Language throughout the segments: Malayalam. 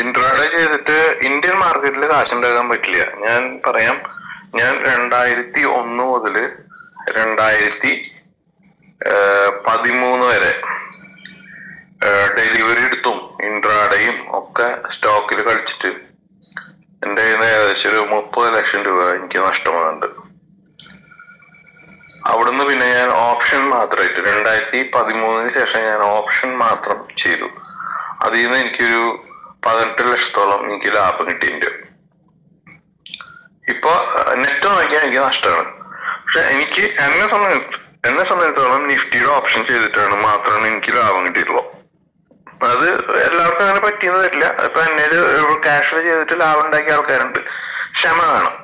ഇൻട്രാഡേ ചെയ്തിട്ട് ഇന്ത്യൻ മാർക്കറ്റിൽ കാശുണ്ടാക്കാൻ പറ്റില്ല. ഞാൻ പറയാം ഞാൻ രണ്ടായിരത്തി ഒന്ന് മുതൽ രണ്ടായിരത്തി പതിമൂന്ന് വരെ ഡെലിവറി എടുത്തും ഇൻട്രാഡയും ഒക്കെ സ്റ്റോക്കിൽ കളിച്ചിട്ട്. എന്റെ കയ്യിൽ നിന്ന് ഏകദേശം ഒരു മുപ്പത് ലക്ഷം രൂപ എനിക്ക് നഷ്ടമാകുന്നുണ്ട് അവിടുന്ന് പിന്നെ ഞാൻ ഓപ്ഷൻ മാത്രമായിട്ട് രണ്ടായിരത്തി പതിമൂന്നിന് ശേഷം ഞാൻ ഓപ്ഷൻ മാത്രം ചെയ്തു. അതിൽ നിന്ന് എനിക്കൊരു പതിനെട്ട് ലക്ഷത്തോളം എനിക്ക് ലാഭം കിട്ടിയിട്ടുണ്ട് ഇപ്പൊ നെറ്റ് നോക്കിയാൽ എനിക്ക് നഷ്ടമാണ്. പക്ഷെ എനിക്ക് എന്നെ സംബന്ധിച്ച് എന്നെ സംബന്ധിച്ചിടത്തോളം നിഫ്റ്റിയുടെ ഓപ്ഷൻ ചെയ്തിട്ടാണ് മാത്രമാണ് എനിക്ക് ലാഭം കിട്ടിയിട്ടുള്ളൂ. അത് എല്ലാവർക്കും അങ്ങനെ പറ്റിയെന്ന് വരില്ല. ഇപ്പൊ എന്നെ ക്യാഷിൽ ചെയ്തിട്ട് ലാഭം ഉണ്ടാക്കിയ ആൾക്കാരുണ്ട്. ക്ഷമ വേണം.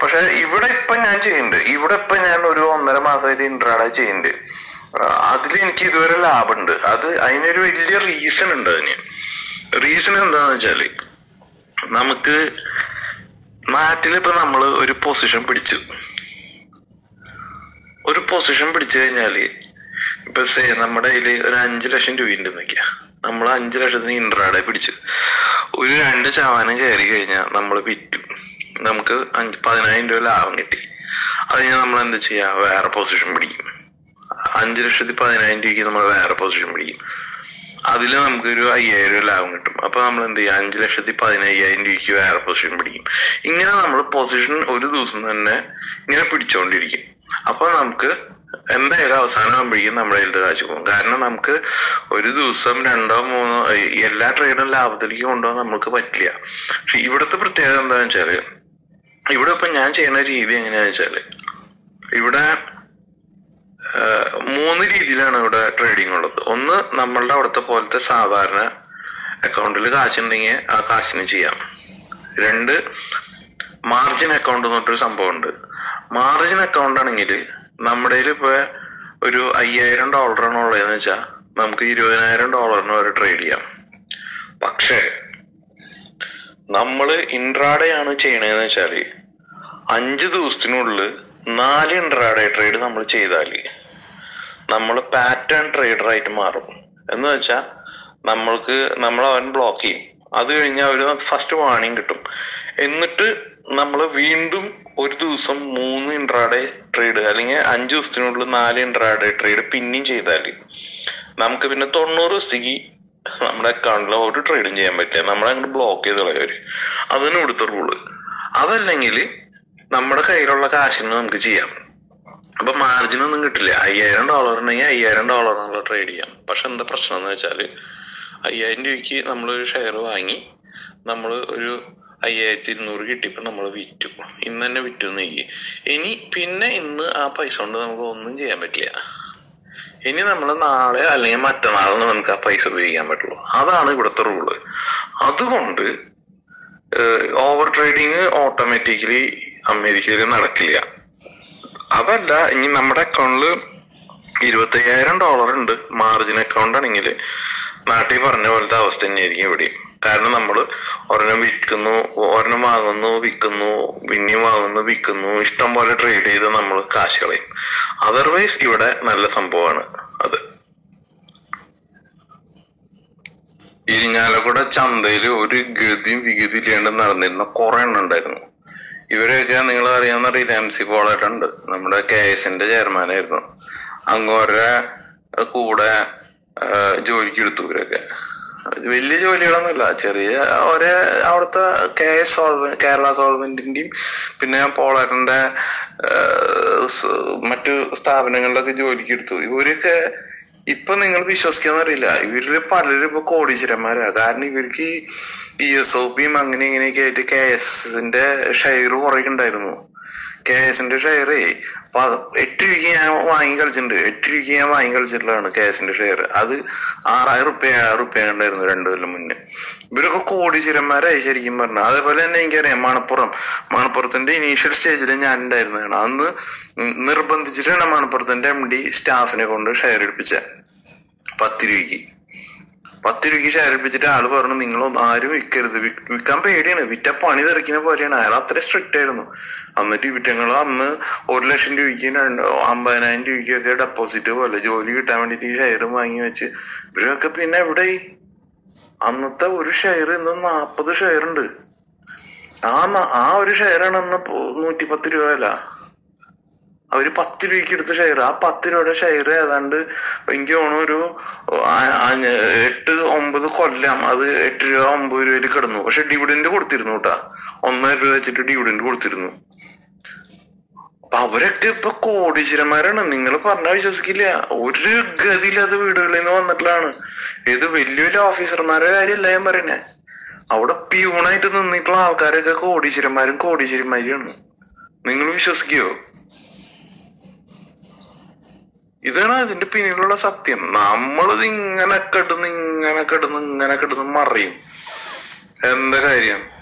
പക്ഷെ ഇവിടെ ഇപ്പൊ ഞാൻ ചെയ്യുന്നുണ്ട്. ഇവിടെ ഇപ്പൊ ഞാൻ ഒരു ഒന്നര മാസമായിട്ട് ഇൻട്രാഡ ചെയ്യുന്നുണ്ട്. അതിൽ എനിക്ക് ഇതുവരെ ലാഭമുണ്ട്. അത് അതിനൊരു വലിയ റീസൺ ഉണ്ട് അതിന്. റീസൺ എന്താന്ന് വെച്ചാൽ നമുക്ക് നാട്ടിൽ ഇപ്പൊ നമ്മൾ ഒരു പൊസിഷൻ പിടിച്ചു. ഒരു പൊസിഷൻ പിടിച്ചു കഴിഞ്ഞാൽ ഇപ്പൊ സേ നമ്മുടെ കയ്യിൽ ഒരു അഞ്ചു ലക്ഷം രൂപ ഉണ്ട് നിൽക്കുക നമ്മൾ അഞ്ചു ലക്ഷത്തിന് ഇൻട്രാഡെ പിടിച്ചു. ഒരു രണ്ട് ശതമാനം കയറി കഴിഞ്ഞാൽ നമ്മൾ വിറ്റു. നമുക്ക് അഞ്ച് പതിനായിരം രൂപ ലാഭം കിട്ടി. അത് കഴിഞ്ഞാൽ നമ്മൾ എന്താ ചെയ്യാ? വേറെ പൊസിഷൻ പിടിക്കും. അഞ്ചു ലക്ഷത്തി പതിനായിരം രൂപയ്ക്ക് നമ്മൾ വേറെ പൊസിഷൻ പിടിക്കും. അതിൽ നമുക്കൊരു അയ്യായിരം രൂപ ലാഭം കിട്ടും. അപ്പൊ നമ്മൾ എന്ത് ചെയ്യും അഞ്ചു ലക്ഷത്തി പതിനയ്യായിരം രൂപയ്ക്ക് വേറെ പൊസിഷൻ പിടിക്കും. ഇങ്ങനെ നമ്മൾ പൊസിഷൻ ഒരു ദിവസം തന്നെ ഇങ്ങനെ പിടിച്ചോണ്ടിരിക്കും. അപ്പൊ നമുക്ക് എന്തായാലും അവസാനം ആകുമ്പോഴേക്കും നമ്മുടെ കയ്യിലത്തെ കാശ് പോകും. കാരണം നമുക്ക് ഒരു ദിവസം രണ്ടോ മൂന്നോ എല്ലാ ട്രേഡും ലാഭത്തിലേക്ക് കൊണ്ടുപോകാൻ നമുക്ക് പറ്റില്ല. പക്ഷെ ഇവിടുത്തെ പ്രത്യേകത എന്താണെന്ന് വെച്ചാൽ ഇവിടെ ഇപ്പൊ ഞാൻ ചെയ്യുന്ന രീതി എങ്ങനെയാന്ന് വെച്ചാൽ ഇവിടെ മൂന്ന് രീതിയിലാണ് ഇവിടെ ട്രേഡിംഗ് ഉള്ളത്. ഒന്ന് നമ്മളുടെ അവിടുത്തെ പോലത്തെ സാധാരണ അക്കൗണ്ടിൽ കാശുണ്ടെങ്കിൽ ആ കാശിന് ചെയ്യാം. രണ്ട് മാർജിൻ അക്കൗണ്ട് എന്ന് പറഞ്ഞൊരു സംഭവമുണ്ട്. മാർജിൻ അക്കൗണ്ട് ആണെങ്കിൽ നമ്മുടെ ഇപ്പോൾ ഇപ്പൊ ഒരു അയ്യായിരം ഡോളറാണ് ഉള്ളതെന്ന് വെച്ചാൽ നമുക്ക് ഇരുപതിനായിരം ഡോളറിന് വരെ ട്രേഡ് ചെയ്യാം. പക്ഷേ നമ്മൾ ഇൻട്രാഡേ ആണ് ചെയ്യണതെന്ന് വെച്ചാൽ അഞ്ച് ദിവസത്തിനുള്ളിൽ നാല് ഇൻട്രാഡേ ട്രേഡ് നമ്മൾ ചെയ്താൽ നമ്മൾ പാറ്റേൺ ട്രേഡർ ആയിട്ട് മാറും. എന്ന് വെച്ചാൽ നമ്മൾക്ക് നമ്മൾ അവൻ ബ്ലോക്ക് ചെയ്യും. അത് കഴിഞ്ഞാൽ അവർ ഫസ്റ്റ് വാണിംഗ് കിട്ടും. എന്നിട്ട് നമ്മൾ വീണ്ടും ഒരു ദിവസം മൂന്ന് ഇൻട്രാഡേ ട്രേഡ് അല്ലെങ്കിൽ അഞ്ച് ദിവസത്തിനുള്ളിൽ നാല് ഇൻട്രാഡേ ട്രേഡ് പിന്നെയും ചെയ്താൽ നമുക്ക് പിന്നെ തൊണ്ണൂറ് ദിവസത്തേക്ക് നമ്മുടെ അക്കൗണ്ടിൽ ഒരു ട്രേഡും ചെയ്യാൻ പറ്റില്ല. നമ്മളെ അങ്ങോട്ട് ബ്ലോക്ക് ചെയ്ത് കളയവര് അതിന് കൊടുത്ത റൂൾ അതല്ലെങ്കിൽ നമ്മുടെ കയ്യിലുള്ള കാശിന് നമുക്ക് ചെയ്യാം. അപ്പൊ മാർജിൻ ഒന്നും കിട്ടില്ല. അയ്യായിരം ഡോളർ ഉണ്ടെങ്കിൽ അയ്യായിരം നമ്മൾ ട്രേഡ് ചെയ്യാം. പക്ഷെ എന്താ പ്രശ്നം എന്ന് വെച്ചാൽ അയ്യായിരം രൂപയ്ക്ക് നമ്മളൊരു ഷെയർ വാങ്ങി നമ്മൾ ഒരു അയ്യായിരത്തി ഇരുന്നൂറ് കിട്ടിയപ്പോൾ നമ്മൾ വിറ്റു. ഇന്ന് തന്നെ വിറ്റു നീക്കി ഇനി പിന്നെ ഇന്ന് ആ പൈസ കൊണ്ട് നമുക്ക് ഒന്നും ചെയ്യാൻ പറ്റില്ല. ഇനി നമ്മൾ നാളെ അല്ലെങ്കിൽ മറ്റന്നാളിന് നമുക്ക് ആ പൈസ ഉപയോഗിക്കാൻ പറ്റുള്ളൂ. അതാണ് ഇവിടുത്തെ റൂൾ അതുകൊണ്ട് ഓവർ ട്രേഡിങ് ഓട്ടോമാറ്റിക്കലി അമേരിക്കയിൽ നടക്കില്ല. അതല്ല ഇനി നമ്മുടെ അക്കൗണ്ടിൽ ഇരുപത്തയ്യായിരം ഡോളർ ഉണ്ട്. മാർജിൻ അക്കൗണ്ട് ആണെങ്കിൽ നാട്ടിൽ പറഞ്ഞ പോലത്തെ അവസ്ഥ തന്നെയായിരിക്കും ഇവിടെ. കാരണം നമ്മൾ ഒരെണ്ണം വിൽക്കുന്നു ഒരെണ്ണം വാങ്ങുന്നു വിൽക്കുന്നു പിന്നെയും വാങ്ങുന്നു വിൽക്കുന്നു. ഇഷ്ടം പോലെ ട്രേഡ് ചെയ്ത് നമ്മൾ കാശ് കളയും. അതർവൈസ് ഇവിടെ നല്ല സംഭവമാണ് അത്. ഇരിഞ്ഞാലക്കൂടെ ചന്തയിൽ ഒരു ഗതിയും ഇല്ലാണ്ട് നടന്നിരുന്ന കുറെ എണ്ണം ഉണ്ടായിരുന്നു. ഇവരെയൊക്കെ നിങ്ങൾ അറിയാവുന്ന സി പോളായിട്ടുണ്ട്. നമ്മുടെ കെ എസിന്റെ ചെയർമാനായിരുന്നു. അങ്ങോരെ കൂടെ ജോലിക്ക് എടുത്തു ഇവരൊക്കെ. വലിയ ജോലികളൊന്നുമില്ല. ചെറിയ ഒരേ അവിടുത്തെ കെ എസ് കേരള സോൾവെന്റിന്റെയും പിന്നെ പോളാറിന്റെ മറ്റു സ്ഥാപനങ്ങളിലൊക്കെ ജോലിക്ക് എടുത്തു. ഇവരൊക്കെ ഇപ്പൊ നിങ്ങൾ വിശ്വസിക്കാന്ന് അറിയില്ല ഇവരിൽ പലരും ഇപ്പൊ കോടീശ്വരന്മാരാ. കാരണം ഇവർക്ക് ഈ എസ് ഒ പിയും അങ്ങനെ ഇങ്ങനെയൊക്കെ ആയിട്ട് കെ എസിന്റെ ഷെയർ കുറെ ഉണ്ടായിരുന്നു കെ എസിന്റെ ഷെയറേ എട്ട് രൂപയ്ക്ക് ഞാൻ വാങ്ങി കളിച്ചിട്ടുണ്ട്. എട്ട് രൂപയ്ക്ക് ഞാൻ വാങ്ങി കളിച്ചിട്ടുള്ളതാണ് കെ എസിന്റെ ഷെയർ അത് ആറായിരം റുപ്യ ഏഴായിരം റുപ്യ ഉണ്ടായിരുന്നു രണ്ടു കൊല്ലം മുന്നേ. ഇവരൊക്കെ കോടീശ്വരന്മാരായി ശരിക്കും പറഞ്ഞു. അതേപോലെ തന്നെ എനിക്കറിയാം മണപ്പുറം. മണപ്പുറത്തിന്റെ ഇനീഷ്യൽ സ്റ്റേജിൽ ഞാൻ ഉണ്ടായിരുന്നതാണ് അന്ന് നിർബന്ധിച്ചിട്ടാണ് മണപ്പുറത്തിന്റെ എം ഡി സ്റ്റാഫിനെ കൊണ്ട് ഷെയർ എടുപ്പിച്ച പത്ത് രൂപയ്ക്ക് പത്ത് രൂപയ്ക്ക് ഷെയർ ആൾ പറഞ്ഞു നിങ്ങൾ ആരും വിൽക്കരുത് വിൽക്കാൻ പേടിയാണ്. വിറ്റ പണി തെറിക്കുന്ന പോലെയാണ്. അയാൾ അത്ര സ്ട്രിക്റ്റ് ആയിരുന്നു. എന്നിട്ട് വിറ്റങ്ങൾ അന്ന് ഒരു ലക്ഷം രൂപയ്ക്ക് രണ്ട് അമ്പതിനായിരം രൂപയ്ക്കൊക്കെ ഡെപ്പോസിറ്റ് പോലെ ജോലി കിട്ടാൻ വേണ്ടിട്ട് ഈ ഷെയർ വാങ്ങി വെച്ച്. ഇവരൊക്കെ പിന്നെ എവിടെ അന്നത്തെ ഒരു ഷെയർ ഇന്ന് നാപ്പത് ഷെയർ ഉണ്ട്. ആ ആ ഒരു ഷെയറാണ് അന്ന് നൂറ്റി പത്ത് രൂപ വില. അവർ പത്ത് രൂപയ്ക്ക് എടുത്ത ഷെയർ ആ പത്ത് രൂപയുടെ ഷെയർ ഏതാണ്ട് എനിക്ക് തോന്നുന്നു ഒരു എട്ട് ഒമ്പത് കൊല്ലം. അത് എട്ട് രൂപ ഒമ്പത് രൂപയിൽ കിടന്നു. പക്ഷെ ഡിവിഡൻഡ് കൊടുത്തിരുന്നു കേട്ടാ ഒന്നര രൂപ വെച്ചിട്ട് ഡിവിഡൻഡ് കൊടുത്തിരുന്നു. അപ്പൊ അവരൊക്കെ ഇപ്പൊ കോടീശ്വരന്മാരാണ്. നിങ്ങൾ പറഞ്ഞാൽ വിശ്വസിക്കില്ല. ഒരു ഗതിയില്ലാത്ത വീടുകളിൽ നിന്ന് വന്നിട്ടുള്ളതാണ് ഇത് വലിയ വലിയ ഓഫീസർമാരുടെ കാര്യമല്ല ഞാൻ പറയുന്നേ. അവിടെ പ്യൂണായിട്ട് നിന്നിട്ടുള്ള ആൾക്കാരൊക്കെ കോടീശ്വരന്മാരും കോടീശ്വരിമാരുമാണ് നിങ്ങൾ വിശ്വസിക്കോ? ഇതാണ് അതിന്റെ പിന്നിലുള്ള സത്യം. നമ്മളിത് ഇങ്ങനെ കിടന്ന് ഇങ്ങനെ കിടന്ന് ഇങ്ങനെ കിടന്ന് മറിയും. എന്താ കാര്യം?